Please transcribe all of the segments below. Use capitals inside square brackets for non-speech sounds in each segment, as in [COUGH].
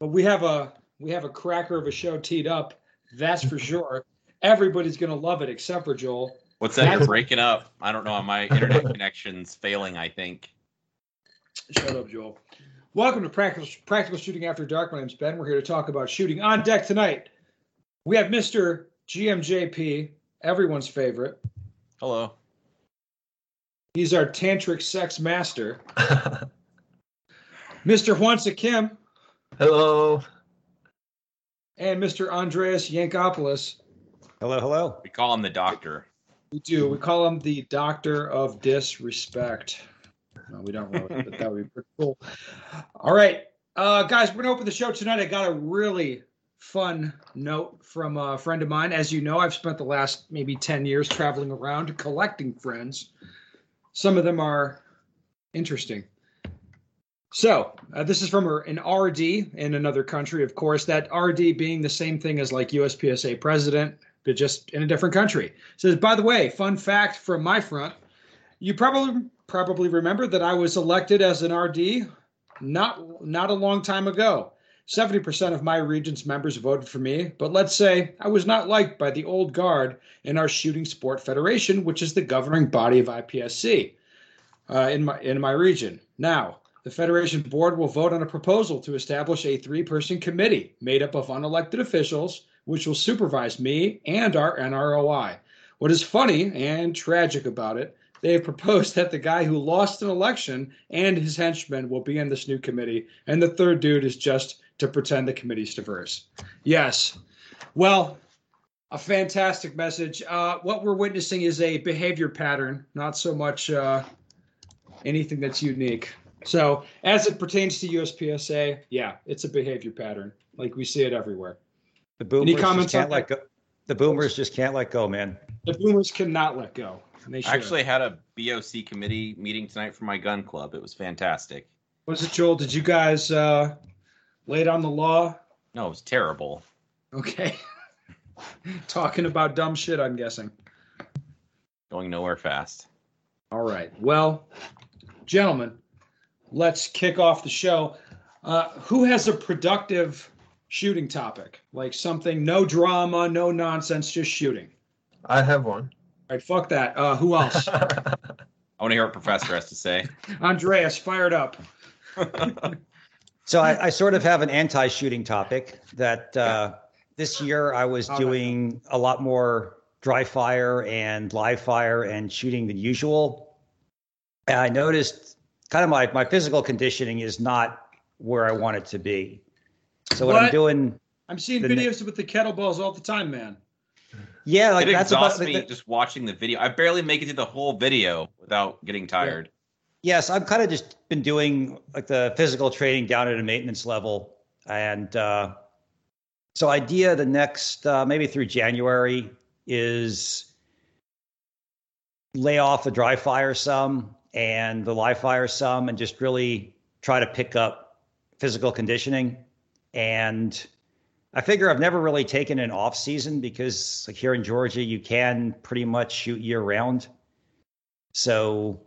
But we have a we have a cracker of a show teed up. That's for sure. Everybody's gonna love it except for Joel. What's that? You're breaking up. I don't know. My internet connection's failing. I think. Shut up, Joel. Welcome to Practical, Practical Shooting After Dark. My name's Ben. We're here to talk about shooting on deck tonight. We have Mr. GMJP, everyone's favorite. Hello. He's our tantric sex master. [LAUGHS] Mr. Hwansan Kim Hello. and Mr. Andreas Yankopoulos. Hello, hello. We call him the doctor. We do. We call him the Doctor of Disrespect. No, we don't really, but that would be pretty cool. All right, uh, guys, we're gonna open the show tonight. I got a really fun note from a friend of mine. As you know, I've spent the last maybe ten years traveling around collecting friends. Some of them are interesting. So uh, this is from an RD in another country, of course. That RD being the same thing as like USPSA president, but just in a different country. Says, by the way, fun fact from my front, you probably probably remember that I was elected as an RD not not a long time ago. 70% of my region's members voted for me, but let's say I was not liked by the old guard in our shooting sport federation, which is the governing body of IPSC uh, in my in my region. Now, the federation board will vote on a proposal to establish a three-person committee made up of unelected officials, which will supervise me and our NROI. What is funny and tragic about it, they have proposed that the guy who lost an election and his henchmen will be in this new committee, and the third dude is just to pretend the committee's diverse. Yes. Well, a fantastic message. Uh, what we're witnessing is a behavior pattern, not so much uh, anything that's unique. So, as it pertains to USPSA, yeah, it's a behavior pattern. Like we see it everywhere. The boomers comments just can't let go. The boomers just can't let go, man. The boomers cannot let go. They. I actually had a BOC committee meeting tonight for my gun club. It was fantastic. was it Joel? Did you guys uh, lay down the law? No, it was terrible. Okay. [LAUGHS] Talking about dumb shit, I'm guessing. Going nowhere fast. All right. Well, gentlemen, let's kick off the show. Uh, who has a productive shooting topic? Like something, no drama, no nonsense, just shooting. I have one. All right, fuck that. Uh, who else? [LAUGHS] I want to hear what Professor has to say. Andreas, fired up. So I, I sort of have an anti-shooting topic that uh, this year I was All right. doing a lot more dry fire and live fire and shooting than usual. And I noticed kind of my, my physical conditioning is not where I want it to be. So what, What? I'm doing, I'm seeing The ne- videos with the kettlebells all the time, man. yeah, like it that's about exhausts me just watching the video. I barely make it through the whole video without getting tired. Yes, I've kind of just been doing like the physical training down at a maintenance level, and uh, so idea the next uh, maybe through January is lay off the dry fire some and the live fire some, and just really try to pick up physical conditioning. And I figure I've never really taken an off season because like here in Georgia, you can pretty much shoot year round. So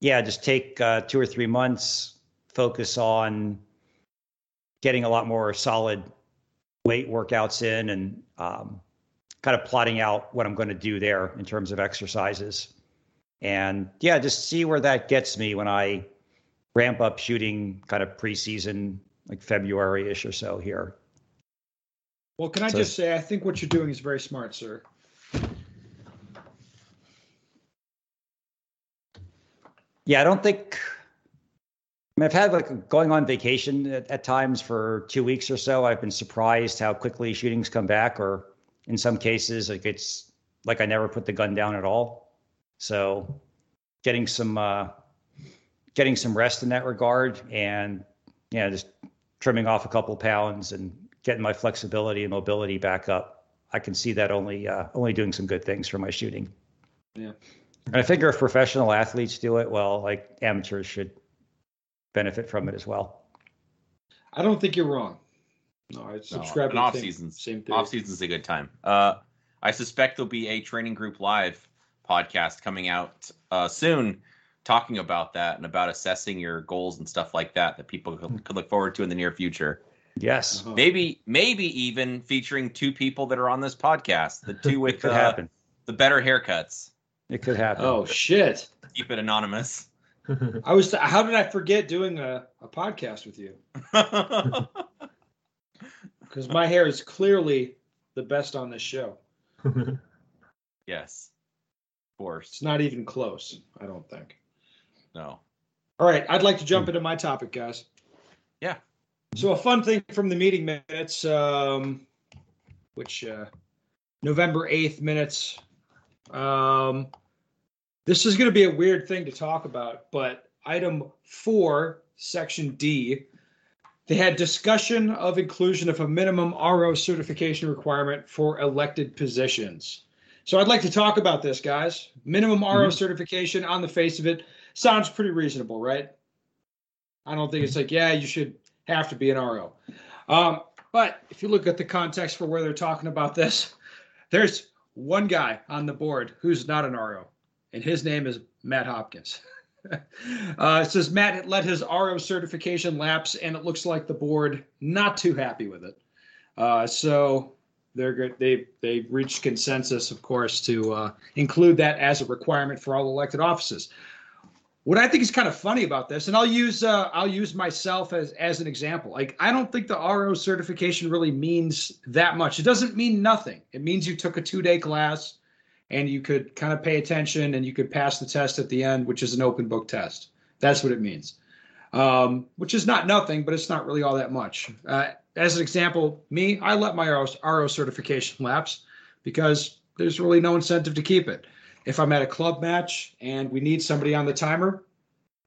yeah, just take uh, two or three months, focus on getting a lot more solid weight workouts in and um, kind of plotting out what I'm going to do there in terms of exercises. And yeah, just see where that gets me when I ramp up shooting kind of preseason, like February ish or so here. Well, can I So- just say, I think what you're doing is very smart, sir. Yeah, I don't think. I mean, I've had like going on vacation at, at times for two weeks or so. I've been surprised how quickly shootings come back, or in some cases, like it's like I never put the gun down at all. So, getting some uh, getting some rest in that regard, and yeah, just trimming off a couple pounds and getting my flexibility and mobility back up. I can see that only uh, only doing some good things for my shooting. Yeah. And I figure if professional athletes do it, well, like amateurs should benefit from it as well. I don't think you're wrong. No, I subscribe an to the off same- seasons. Same theory. Off season's a good time. Uh, I suspect there'll be a training group live podcast coming out uh, soon, talking about that and about assessing your goals and stuff like that that people could, could look forward to in the near future. Yes, Uh-huh. Maybe, maybe even featuring two people that are on this podcast. The two with [LAUGHS] could uh, happen. the better haircuts. It could happen. Oh shit! Keep it anonymous. [LAUGHS] I was. How did I forget doing a, a podcast with you? [LAUGHS] Because my hair is clearly the best on this show. yes, of course. It's not even close. I don't think. No. All right, I'd like to jump into my topic, guys. Yeah. So a fun thing from the meeting minutes, um, which uh, November eighth minutes. Um, this is going to be a weird thing to talk about, but item four, section D, they had discussion of inclusion of a minimum RO certification requirement for elected positions. So I'd like to talk about this, guys. Minimum RO certification on the face of it sounds pretty reasonable, right? I don't think it's like, yeah, you should have to be an RO. Um, but if you look at the context for where they're talking about this, [LAUGHS] there's one guy on the board who's not an RO, and his name is Matt Hopkins. [LAUGHS] uh, it says Matt let his RO certification lapse, and it looks like the board not too happy with it. Uh, so they're. They they reached consensus, of course, to uh, include that as a requirement for all elected offices. What I think is kind of funny about this, and I'll use uh, I'll use myself as as an example. Like I don't think the RO certification really means that much. It doesn't mean nothing. It means you took a two day class, and you could kind of pay attention, and you could pass the test at the end, which is an open book test. That's what it means. Um, which is not nothing, but it's not really all that much. Uh, as an example, me, I let my RO, RO certification lapse because there's really no incentive to keep it. If I'm at a club match and we need somebody on the timer,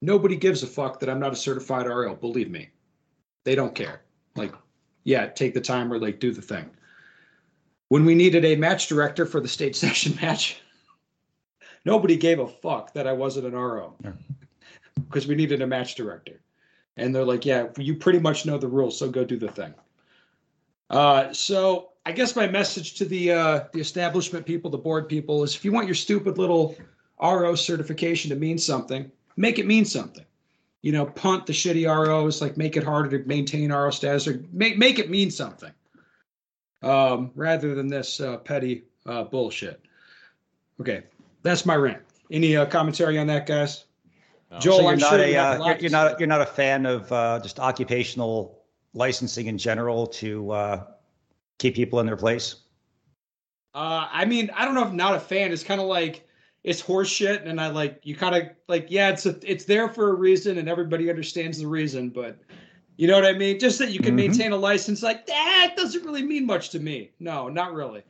nobody gives a fuck that I'm not a certified RO. Believe me, they don't care. Like, yeah, take the timer, like, do the thing. When we needed a match director for the state [LAUGHS] session match, nobody gave a fuck that I wasn't an RO because we needed a match director. And they're like, yeah, you pretty much know the rules, so go do the thing. Uh, so I guess my message to the uh, the establishment people, the board people, is if you want your stupid little RO certification to mean something, make it mean something. You know, punt the shitty ROs, like make it harder to maintain RO status, or make make it mean something, um, rather than this uh, petty uh, bullshit. Okay, that's my rant. Any uh, commentary on that, guys? No. Joel, so you're I'm not sure a you uh, you're, you're not you're not a fan of uh, just occupational licensing in general to uh, keep people in their place. Uh, I mean, I don't know if not a fan. It's kind of like it's horse shit, and I like you kind of like yeah, it's a, it's there for a reason, and everybody understands the reason, but you know what I mean. Just that you can Mhm. maintain a license, like that doesn't really mean much to me. No, not really.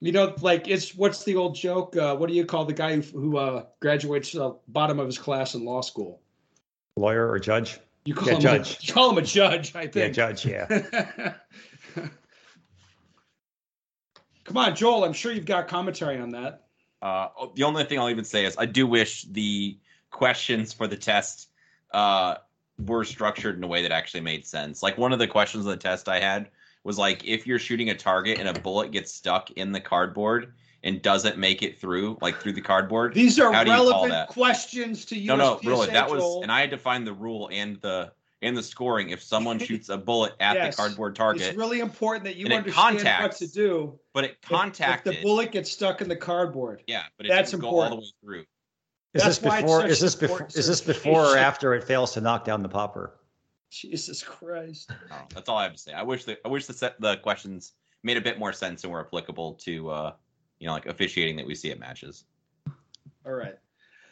You know, like it's what's the old joke? Uh, what do you call the guy who, who uh, graduates uh, bottom of his class in law school? Lawyer or judge? You call Yeah, him judge. A, [LAUGHS] you call him a judge, I think. Yeah, judge. Yeah. [LAUGHS] Come on, Joel. I'm sure you've got commentary on that. Uh, the only thing I'll even say is I do wish the questions for the test uh, were structured in a way that actually made sense. Like one of the questions on the test I had was like, if you're shooting a target and a bullet gets stuck in the cardboard and doesn't make it through, like through the cardboard. These are How do you call relevant that? questions to you. no, no, really, that was, and I had to find the rule and the and the scoring. If someone [LAUGHS] shoots a bullet at Yes. the cardboard target, It's really important that you And it understand what to do. but it contacted, If, the bullet gets stuck in the cardboard. yeah, but it That's didn't go all the way through. Is That's this why it's before? such Is this before? important Is this before or after it fails to knock down the popper? [LAUGHS] Jesus Christ. Oh, that's all I have to say. I wish the I wish the set the questions made a bit more sense and were applicable to uh you know like officiating that we see at matches. All right.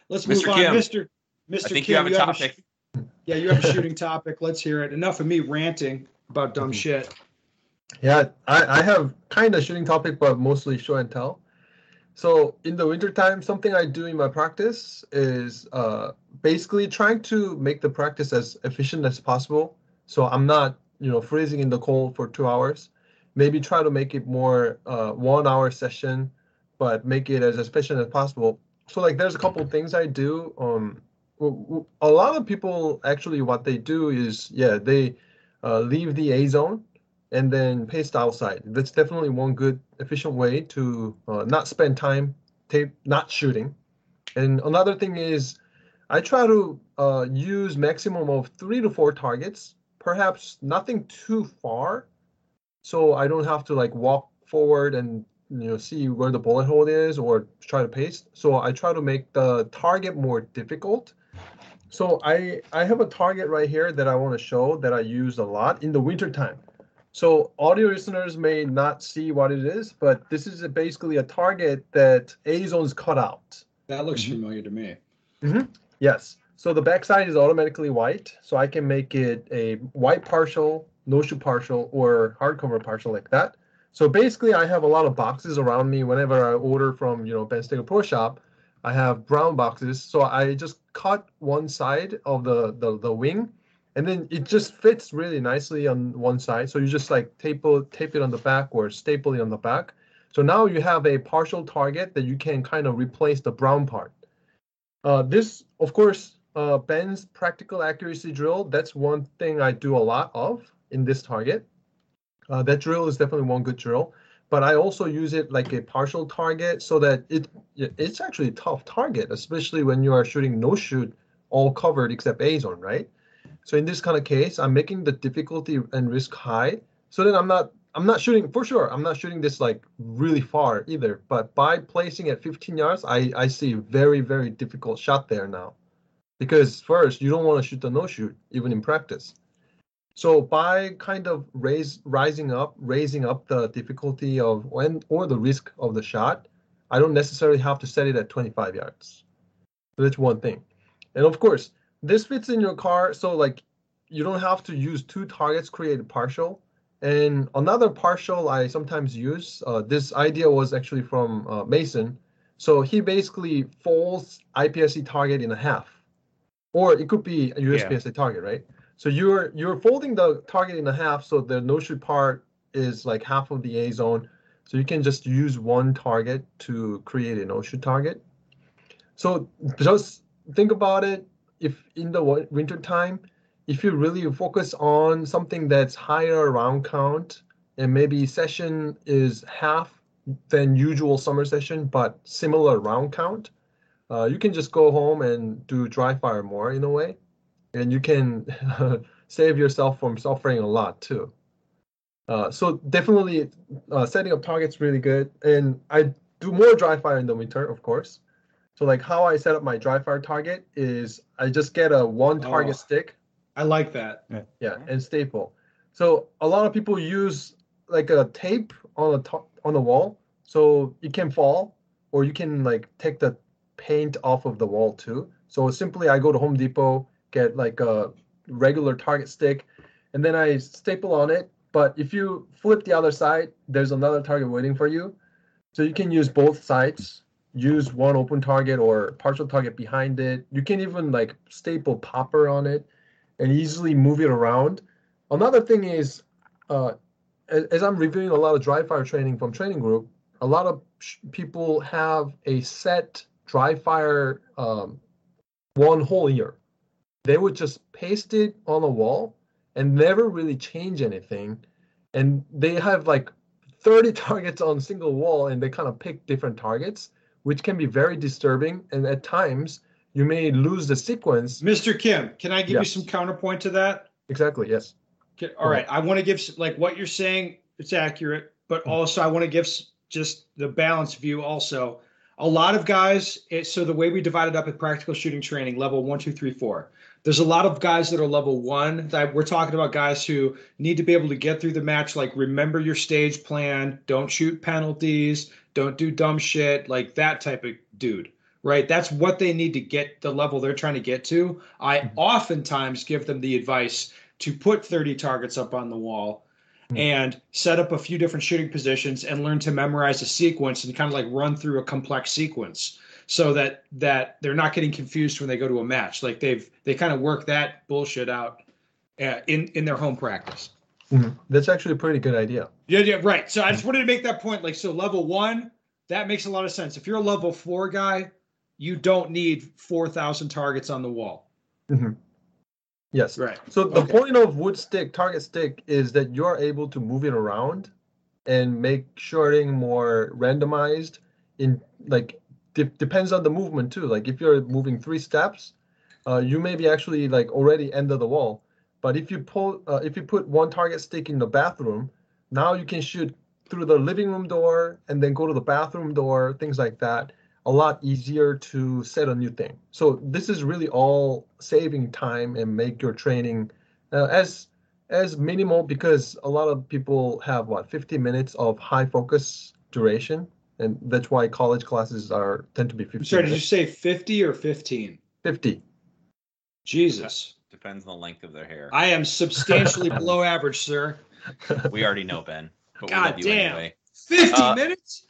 Let's Mr. move on. Kim, Mr. Mr. I think Kim, you have a sh- topic. [LAUGHS] yeah, you have a shooting topic. Let's hear it. Enough of me ranting about dumb shit. Yeah, I, I have kind of shooting topic, but mostly show and tell. So in the wintertime, something I do in my practice is uh, basically trying to make the practice as efficient as possible. So I'm not, you know, freezing in the cold for two hours. Maybe try to make it more uh, one hour session, but make it as efficient as possible. So like, there's a couple things I do. Um, a lot of people actually what they do is yeah they uh, leave the A zone and then paste outside. That's definitely one good efficient way to uh, not spend time tape not shooting. And another thing is I try to uh, use maximum of three to four targets perhaps nothing too far, so I don't have to like walk forward and you know see where the bullet hole is or try to paste. So I try to make the target more difficult. So I I have a target right here that I want to show that I use a lot in the winter time. So audio listeners may not see what it is, but this is basically a target that A zone's cut out. That looks Mhm. familiar to me. Yes. So the backside is automatically white, so I can make it a white partial, no shoe partial, or hardcover partial like that. So basically, I have a lot of boxes around me. Whenever I order from you know Ben Stoeger Pro Shop, I have brown boxes. So I just cut one side of the the, the wing, and then it just fits really nicely on one side. So you just like tape it, tape it on the back or staple it on the back. So now you have a partial target that you can kind of replace the brown part. Uh, this, of course, uh, Ben's practical accuracy drill, that's one thing I do a lot of in this target. Uh, that drill is definitely one good drill, but I also use it like a partial target so that it it's actually a tough target, especially when you are shooting no shoot all covered except A zone, right? So in this kind of case, I'm making the difficulty and risk high, so then I'm not I'm not shooting for sure. I'm not shooting this like really far either. But by placing at 15 yards, I I see a very very difficult shot there now, because first you don't want to shoot the no shoot even in practice. So by kind of raise rising up, raising up the difficulty of when or the risk of the shot, I don't necessarily have to set it at 25 yards. So that's one thing. And of course, this fits in your car, so like you don't have to use two targets created partial. And another partial I sometimes use, uh, this idea was actually from uh, Mason. So he basically folds IPSC target in a half, or it could be a USPSA target, right? So you're you're folding the target in a half, so the no shoot part is like half of the A zone. So you can just use one target to create a no shoot target. So just think about it. If in the wi- winter time, if you really focus on something that's higher round count and maybe session is half than usual summer session but similar round count uh, you can just go home and do dry fire more in a way. And you can [LAUGHS] save yourself from suffering a lot too. Uh, so definitely uh, setting up targets really good. And i do more dry fire in the winter of course so like how i set up my dry fire target is i just get a one oh. target Oh. stick I like that. yeah, and staple. So a lot of people use like a tape on the top on the wall, so it can fall, or you can like take the paint off of the wall too. So simply, I go to Home Depot, get like a regular target stick, and then I staple on it. But if you flip the other side, there's another target waiting for you. So you can use both sides. Use one open target or partial target behind it. You can even like staple popper on it and easily move it around. Another thing is, uh, as, as I'm reviewing a lot of dry fire training from training group, a lot of people have a set dry fire um, one whole year. They would just paste it on a wall and never really change anything. And they have like 30 [LAUGHS] targets on single wall and they kind of pick different targets, which can be very disturbing. And at times, you may lose the sequence. Mr. Kim, can I give you some counterpoint to that? Exactly, yes. Okay, all right. I want to give like what you're saying. It's accurate, but mm-hmm. also I want to give just the balanced view. Also, a lot of guys. It, so the way we divide it up at practical shooting training, level one, two, three, four. There's a lot of guys that are level one. That we're talking about guys who need to be able to get through the match. Like remember your stage plan. Don't shoot penalties. Don't do dumb shit. Like that type of dude. Right. That's what they need to get the level they're trying to get to. I oftentimes give them the advice to put 30 targets up on the wall Hmm. and set up a few different shooting positions and learn to memorize a sequence and kind of like run through a complex sequence so that that they're not getting confused when they go to a match like they've they kind of work that bullshit out uh, in in their home practice Mhm. That's actually a pretty good idea. yeah yeah right so i just wanted to make that point like so level one that makes a lot of sense if you're a level four guy you don't need 4000 targets on the wall Yes. right So the Okay. point of wood stick, target stick, is that you're able to move it around and make shooting more randomized. In like de- depends on the movement too. Like if you're moving three steps, uh, you may be actually like already end of the wall. But if you pull, uh, if you put one target stick in the bathroom, now you can shoot through the living room door and then go to the bathroom door, things like that. A lot easier to set a new thing. So this is really all saving time and make your training uh, as as minimal because a lot of people have what 50 minutes of high focus duration and that's why college classes are tend to be 50 I'm sorry, did you say 50 or 15? 50 Jesus. Depends on the length of their hair. I am substantially [LAUGHS] below average, sir. we already know Ben. But we God love you damn. anyway. 50 Uh, minutes?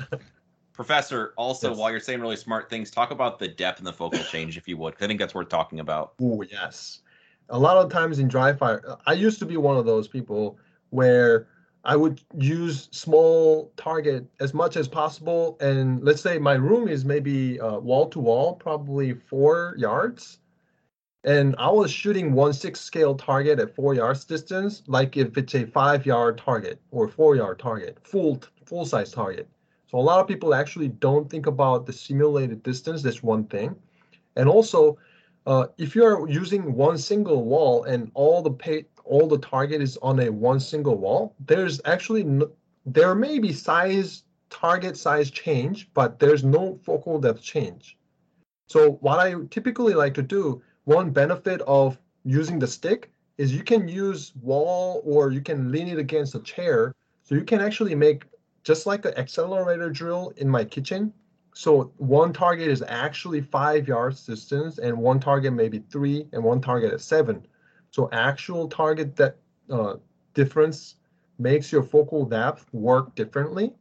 Professor, also Yes. while you're saying really smart things, talk about the depth and the focal change if you would. 'cause I think that's worth talking about. Oh yes. A lot of times in dry fire, I used to be one of those people where I would use small target as much as possible. And let's say my room is maybe uh, wall to wall, probably four yards. And I was shooting one six scale target at four yards distance, like if it's a five yard target or four yard target, full full size target. So a lot of people actually don't think about the simulated distance. That's one thing. And also, uh, if you're using one single wall and all the pay, all the target is on a one single wall, there's actually no, there may be size target size change, but there's no focal depth change. So what I typically like to do, one benefit of using the stick is you can use wall or you can lean it against a chair, so you can actually make just like an accelerator drill in my kitchen. So one target is actually five yards distance, and one target maybe three, and one target at seven. So actual target that uh, difference makes your focal depth work differently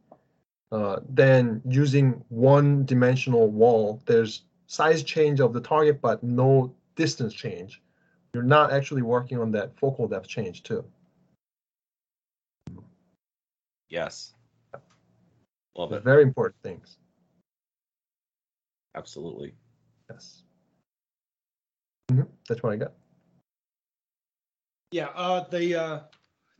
uh, than using one dimensional wall. There's size change of the target, but no distance change. You're not actually working on that focal depth change too. Yes. Love They're it. very important things. Absolutely. Yes. Mhm, That's what I got. Yeah, uh, the uh,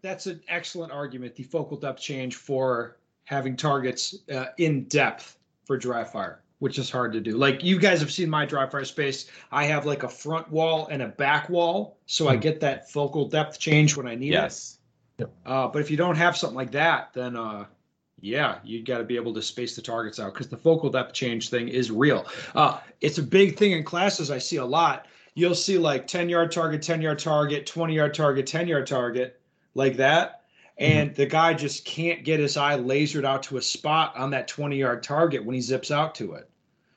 that's an excellent argument. The focal depth change for having targets uh, in depth for dry fire, which is hard to do. Like you guys have seen my dry fire space. I have like a front wall and a back wall, so I Hmm. get that focal depth change when I need it. Yes. Uh, but if you don't have something like that, then uh, yeah, you got to be able to space the targets out because the focal depth change thing is real. Uh, it's a big thing in classes. I see a lot. You'll see like 10 yard target, 10 yard target, 20 yard target, 10 yard target, like that. And the guy just can't get his eye lasered out to a spot on that 20 yard target when he zips out to it.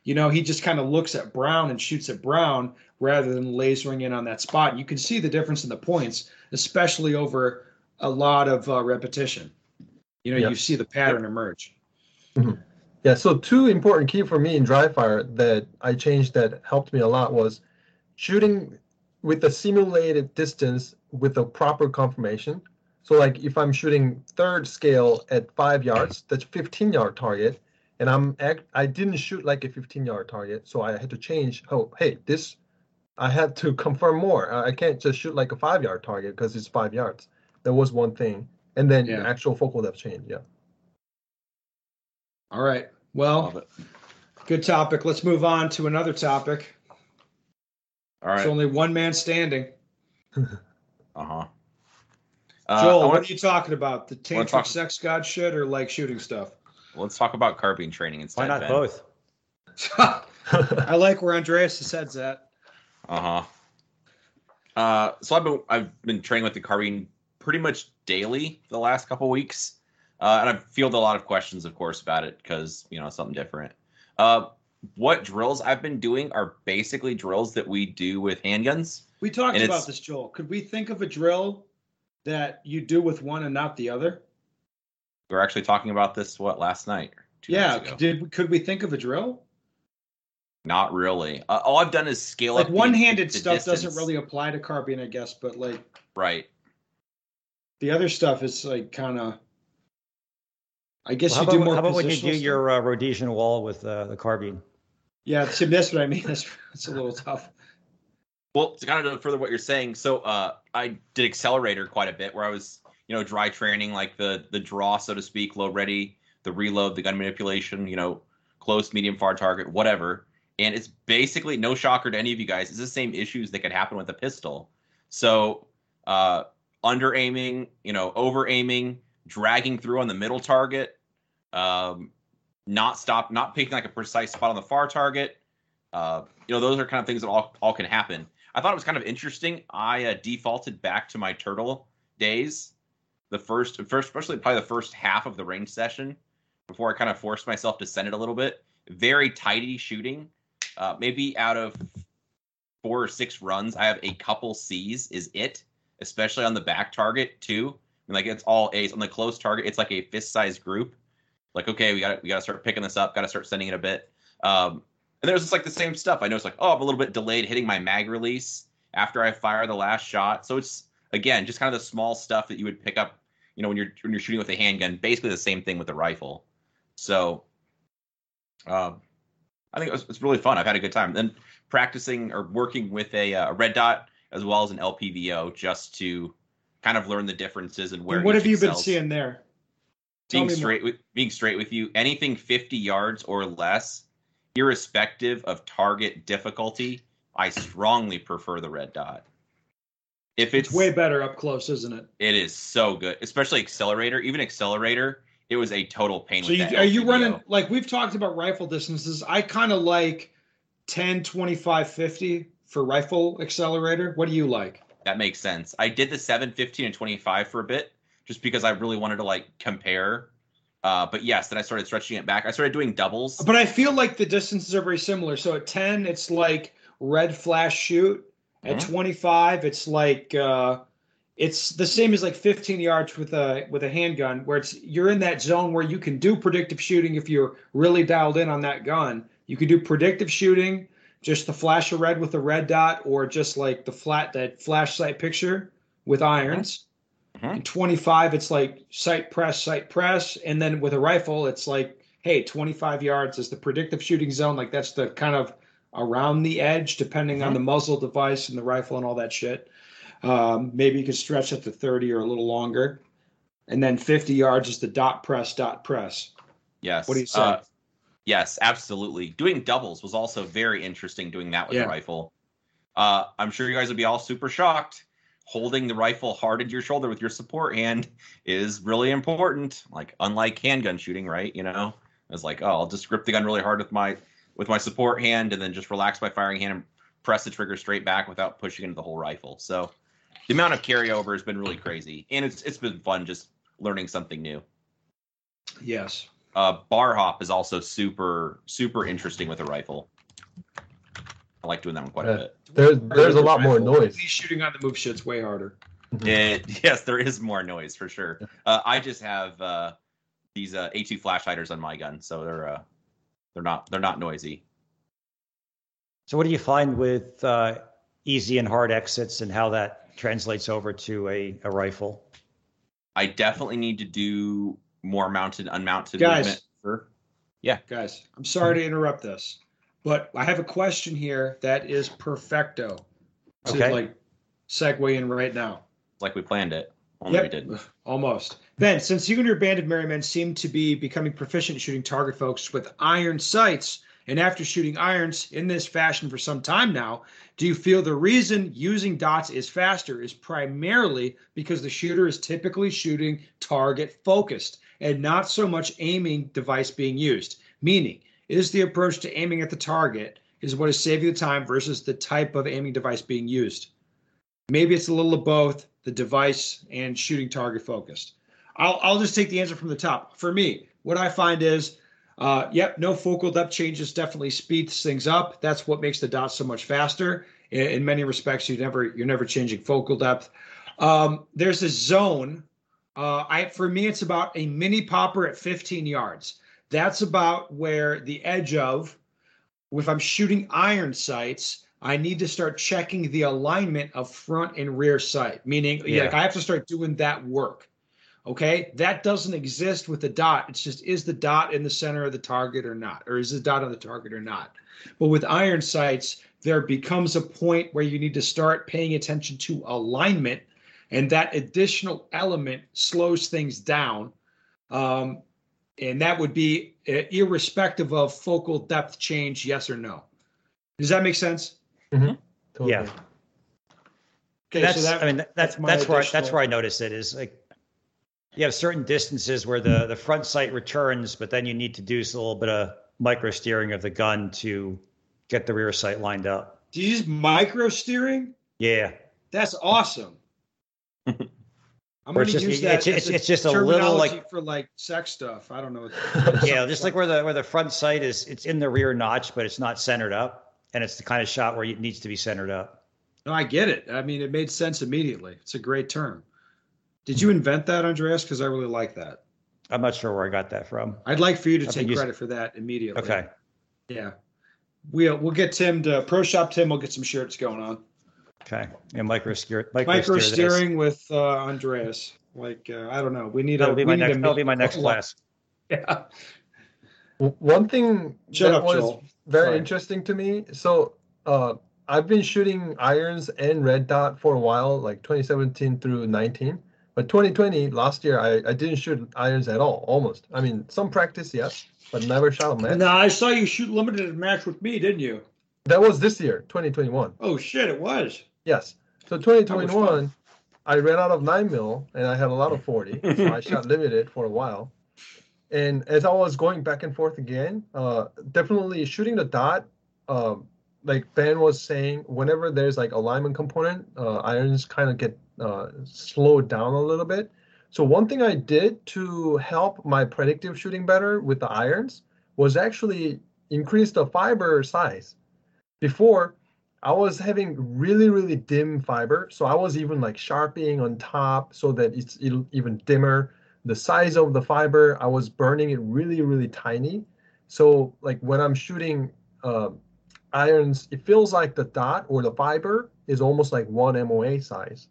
You know, he just kind of looks at brown and shoots at brown rather than lasering in on that spot. You can see the difference in the points, especially over a lot of uh, repetition. You know, Yep. you see the pattern emerge. Yeah, so two important key for me in dry fire that I changed that helped me a lot was shooting with the simulated distance with a proper confirmation. So like if I'm shooting third scale at five yards, that's 15 yard target, and I'm act I didn't shoot like a 15 yard target, so I had to change. Oh, hey, this I had to [LAUGHS] confirm more. I I can't just shoot like a five yard target because it's five yards. That was one thing, and then Yeah. actual focal depth change. Yeah. All right. Well, good topic. Let's move on to another topic. All right. It's only one man standing. [LAUGHS] Uh-huh. Joel, Uh, I what want- are you talking about? The tantric talk- sex god shit or like shooting stuff? Let's talk about carbine training instead. Why not Ben. both? [LAUGHS] I like where Andreas' head's at. Uh-huh. Uh so I've been I've been training with the carbine pretty much daily the last couple weeks. Uh, and I've fielded a lot of questions, of course, about it because you know something different. Uh, what drills I've been doing are basically drills that we do with handguns. We talked about this, Joel. Could we think of a drill that you do with one and not the other? We were actually talking about this what last night? two yeah. ago? Did could we think of a drill? Not really. Uh, all I've done is scale Like up. one-handed the stuff doesn't really apply to carbine, I guess, but like right. the other stuff is like kind of. I guess Well, how you do about, more. how about when you do stuff? your uh, Rhodesian wall with uh, the carbine? Yeah, see, that's what I mean. [LAUGHS] That's it's a little tough. Well, to kind of further what you're saying, so uh, I did accelerator quite a bit, where I was, you know, dry training like the the draw, so to speak, low ready, the reload, the gun manipulation, you know, close, medium, far target, whatever. And it's basically no shocker to any of you guys. It's the same issues that could happen with a pistol. So uh, under aiming, you know, over aiming, dragging through on the middle target, um, not stop, not picking like a precise spot on the far target. Uh, you know, those are kind of things that all all can happen. I thought it was kind of interesting. I uh, defaulted back to my turtle days, the first, first, especially probably the first half of the range session, before I kind of forced myself to send it a little bit. Very tidy shooting. Uh, maybe out of four or six runs, I have a couple C's. Is it? Especially on the back target too. I mean, like it's all A's on the close target. It's like a fist-sized group. Like okay, we got we got to start picking this up. Got to start sending it a bit. Um, and there's just like the same stuff. I know it's like, oh, I'm a little bit delayed hitting my mag release after I fire the last shot. So it's again just kind of the small stuff that you would pick up, you know, when you're when you're shooting with a handgun. Basically the same thing with a rifle. So, um, I think it was, it's really fun. I've had a good time. Then practicing or working with a, a uh, red dot as well as an LPVO just to kind of learn the differences and where. And what have you been seeing there? Being straight with being straight with you, anything 50 yards or less, irrespective of target difficulty, I strongly prefer the red dot. If it's, it's way better up close, isn't it? It is so good, especially accelerator. Even accelerator, it was a total pain. So you, are you running like we've talked about rifle distances? I kind of like 10, 25, 50 for rifle accelerator. What do you like? That makes sense. I did the 7, 15, and 25 for a bit just because I really wanted to like compare. Uh, but yes, then I started stretching it back. I started doing doubles. But I feel like the distances are very similar. So at 10, it's like red flash shoot. At mm-hmm. 25, it's like uh, it's the same as like 15 yards with a with a handgun, where it's you're in that zone where you can do predictive shooting if you're really dialed in on that gun. You can do predictive shooting, just the flash of red with a red dot, or just like the flat that flash sight picture with irons. Mm-hmm. 25, it's like sight press, sight press, and then with a rifle, it's like, hey, 25 yards is the predictive shooting zone. Like that's the kind of around the edge, depending mm-hmm. on the muzzle device and the rifle and all that shit. Um, maybe you could stretch it to 30 or a little longer. And then 50 yards is the dot press, dot press. Yes. What do you say? Uh, Yes, absolutely. Doing doubles was also very interesting. Doing that with yeah. the rifle. Uh, I'm sure you guys would be all super shocked. Holding the rifle hard at your shoulder with your support hand is really important. Like unlike handgun shooting, right? You know, it's like, oh, I'll just grip the gun really hard with my with my support hand, and then just relax my firing hand and press the trigger straight back without pushing into the whole rifle. So the amount of carryover has been really crazy, and it's it's been fun just learning something new. Yes. Uh, bar hop is also super super interesting with a rifle. I like doing that one quite a bit. There's there's a lot more noise. Shooting on the move shit's way harder. Mm-hmm. It, yes, there is more noise for sure. Uh, I just have uh, these uh, A2 flash hiders on my gun, so they're uh, they're not they're not noisy. So, what do you find with uh, easy and hard exits, and how that translates over to a, a rifle? I definitely need to do more mounted, unmounted guys. For, yeah, guys, I'm sorry to interrupt this, but I have a question here that is perfecto to okay. like segue in right now. Like we planned it. Only yep, we did. [LAUGHS] Almost. Ben, since you and your band of merry men seem to be becoming proficient shooting target folks with iron sights, and after shooting irons in this fashion for some time now, do you feel the reason using dots is faster is primarily because the shooter is typically shooting target focused? and not so much aiming device being used. Meaning, is the approach to aiming at the target is what is saving the time versus the type of aiming device being used. Maybe it's a little of both, the device and shooting target focused. I'll, I'll just take the answer from the top. For me, what I find is, uh, yep, no focal depth changes definitely speeds things up. That's what makes the dots so much faster. In, in many respects, you never you're never changing focal depth. Um, there's a zone uh, I for me, it's about a mini popper at 15 yards. That's about where the edge of, if I'm shooting iron sights, I need to start checking the alignment of front and rear sight. Meaning, yeah. like I have to start doing that work. Okay, that doesn't exist with the dot. It's just is the dot in the center of the target or not, or is the dot on the target or not. But with iron sights, there becomes a point where you need to start paying attention to alignment and that additional element slows things down um, and that would be uh, irrespective of focal depth change yes or no does that make sense mm-hmm. totally. yeah Okay, that's so that, I mean that, that's that's my that's where I, that's where I notice it is like you have certain distances where the the front sight returns, but then you need to do a little bit of micro steering of the gun to get the rear sight lined up. do you use micro steering? Yeah, That's awesome. [LAUGHS] I'm going to use it's- that it's- as it's just a little, like- for like sex stuff. I don't know. [LAUGHS] yeah, just like where the where the front sight is, it's in the rear notch, but it's not centered up, and it's the kind of shot where it needs to be centered up. No, I get it. I mean, it made sense immediately. It's a great term. Did you invent that, Andreas? Because I really like that. I'm not sure where I got that from. I'd like for you to I've take using- credit for that immediately. Okay, Yeah. We'll we'll get Tim to Pro Shop Tim. We'll get some shirts going on. okay, and micro steer, micro, Micro steering with uh, Andreas. Like uh, I don't know. We need That'll a, be we my need a next. That'll be my next class. [LAUGHS] Yeah. One thing Shut that up, was Joel. very Sorry. interesting to me. So, uh, I've been shooting irons and red dot for a while, like 2017 through 19. But 2020, last year, I, I didn't shoot irons at all, almost. I mean, some practice, yes, but never shot a match. Now I saw you shoot limited match with me, didn't you? That was this year, 2021. Oh shit, it was. Yes. So 2021, I ran out of 9 mil and I had a lot of 40. so [LAUGHS] I shot limited for a while. And as I was going back and forth again, uh, definitely shooting the dot, uh, like Ben was saying, whenever there's like alignment component, uh, irons kind of get uh, slowed down a little bit. So one thing I did to help my predictive shooting better with the irons was actually increase the fiber size. Before, I was having really, really dim fiber. So I was even like sharpening on top so that it's even dimmer. The size of the fiber, I was burning it really, really tiny. So like when I'm shooting uh, irons, it feels like the dot or the fiber is almost like one MOA size.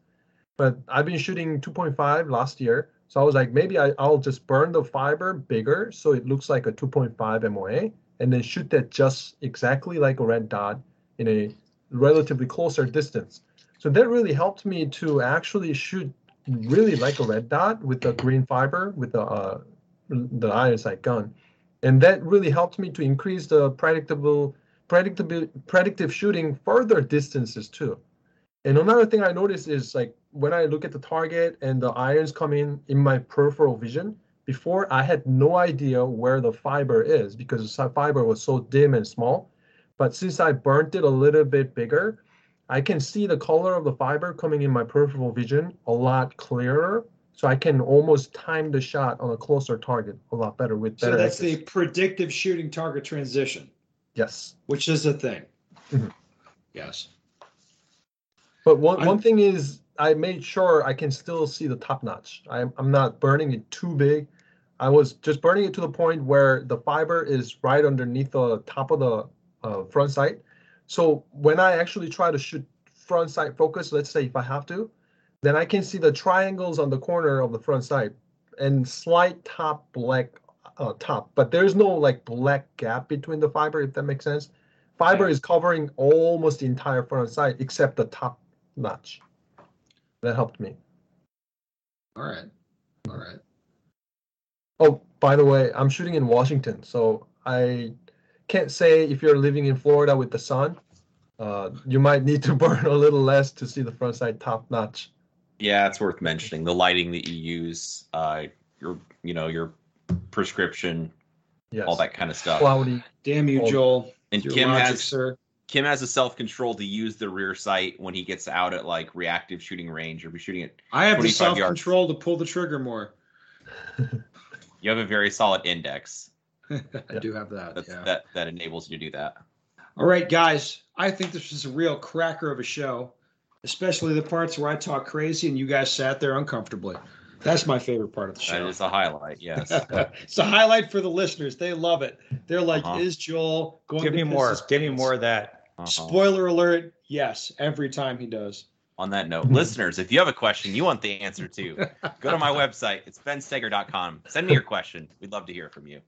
But I've been shooting 2.5 last year. So I was like, maybe I, I'll just burn the fiber bigger so it looks like a 2.5 MOA and then shoot that just exactly like a red dot in a relatively closer distance. So that really helped me to actually shoot really like a red dot with the green fiber with the uh, the iron sight gun, and that really helped me to increase the predictable predictable predictive shooting further distances too. And another thing I noticed is like when I look at the target and the irons come in in my peripheral vision. Before I had no idea where the fiber is because the fiber was so dim and small. But since I burnt it a little bit bigger, I can see the color of the fiber coming in my peripheral vision a lot clearer. So I can almost time the shot on a closer target a lot better with better. So that's the predictive shooting target transition, yes. which is a thing. Mhm. Yes. But one, I'm- one thing is, I made sure I can still see the top notch. I'm, I'm not burning it too big. I was just burning it to the point where the fiber is right underneath the top of the uh, front sight. So when I actually try to shoot front sight focus, let's say if I have to, then I can see the triangles on the corner of the front sight and slight top black uh, top. But there's no like black gap between the fiber, if that makes sense. Fiber Yeah. is covering almost the entire front sight except the top notch. That helped me. All right. All right. Oh, by the way, I'm shooting in Washington, so I can't say if you're living in Florida with the sun, uh, you might need to [LAUGHS] burn a little less to see the front side top notch. Yeah, it's worth mentioning the lighting that you use, uh, your you know your prescription, Yes. all that kind of stuff. Cloudy. Damn you, Joel. and Your Kim logic, has sir. Kim has the self control to use the rear sight when he gets out at like reactive shooting range or be shooting it. I have the self control to pull the trigger more. [LAUGHS] You have a very solid index [LAUGHS] I do have that. that's, yeah. that that enables you to do that. All right, guys. I think this was a real cracker of a show, especially the parts where I talk crazy and you guys sat there uncomfortably. That's my favorite part of the show. is a highlight. Yes. [LAUGHS] it's a highlight for the listeners. They love it. They're like, Uh-huh. "Is Joel going Give to me more. his Give me more of that. Uh-huh. Spoiler alert: Yes, every time he does. On that note, listeners, if you have a question you want the answer to, go to my website. It's benstoeger.com. Send me your question. We'd love to hear from you.